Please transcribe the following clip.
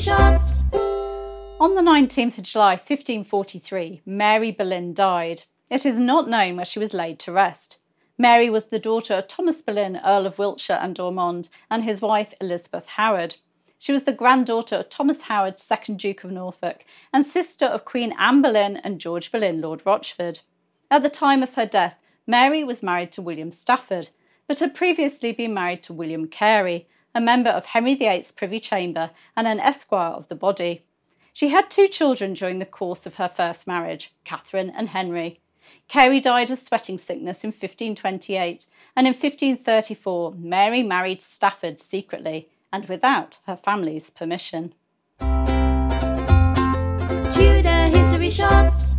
Shots. On the 19th of July 1543, Mary Boleyn died. It is not known where she was laid to rest. Mary was the daughter of Thomas Boleyn, Earl of Wiltshire and Ormond, and his wife Elizabeth Howard. She was the granddaughter of Thomas Howard, 2nd Duke of Norfolk, and sister of Queen Anne Boleyn and George Boleyn, Lord Rochford. At the time of her death, Mary was married to William Stafford, but had previously been married to William Carey, a member of Henry VIII's Privy Chamber and an esquire of the body. She had two children during the course of her first marriage, Catherine and Henry. Carey died of sweating sickness in 1528, and in 1534 Mary married Stafford secretly and without her family's permission. Tudor History Shots.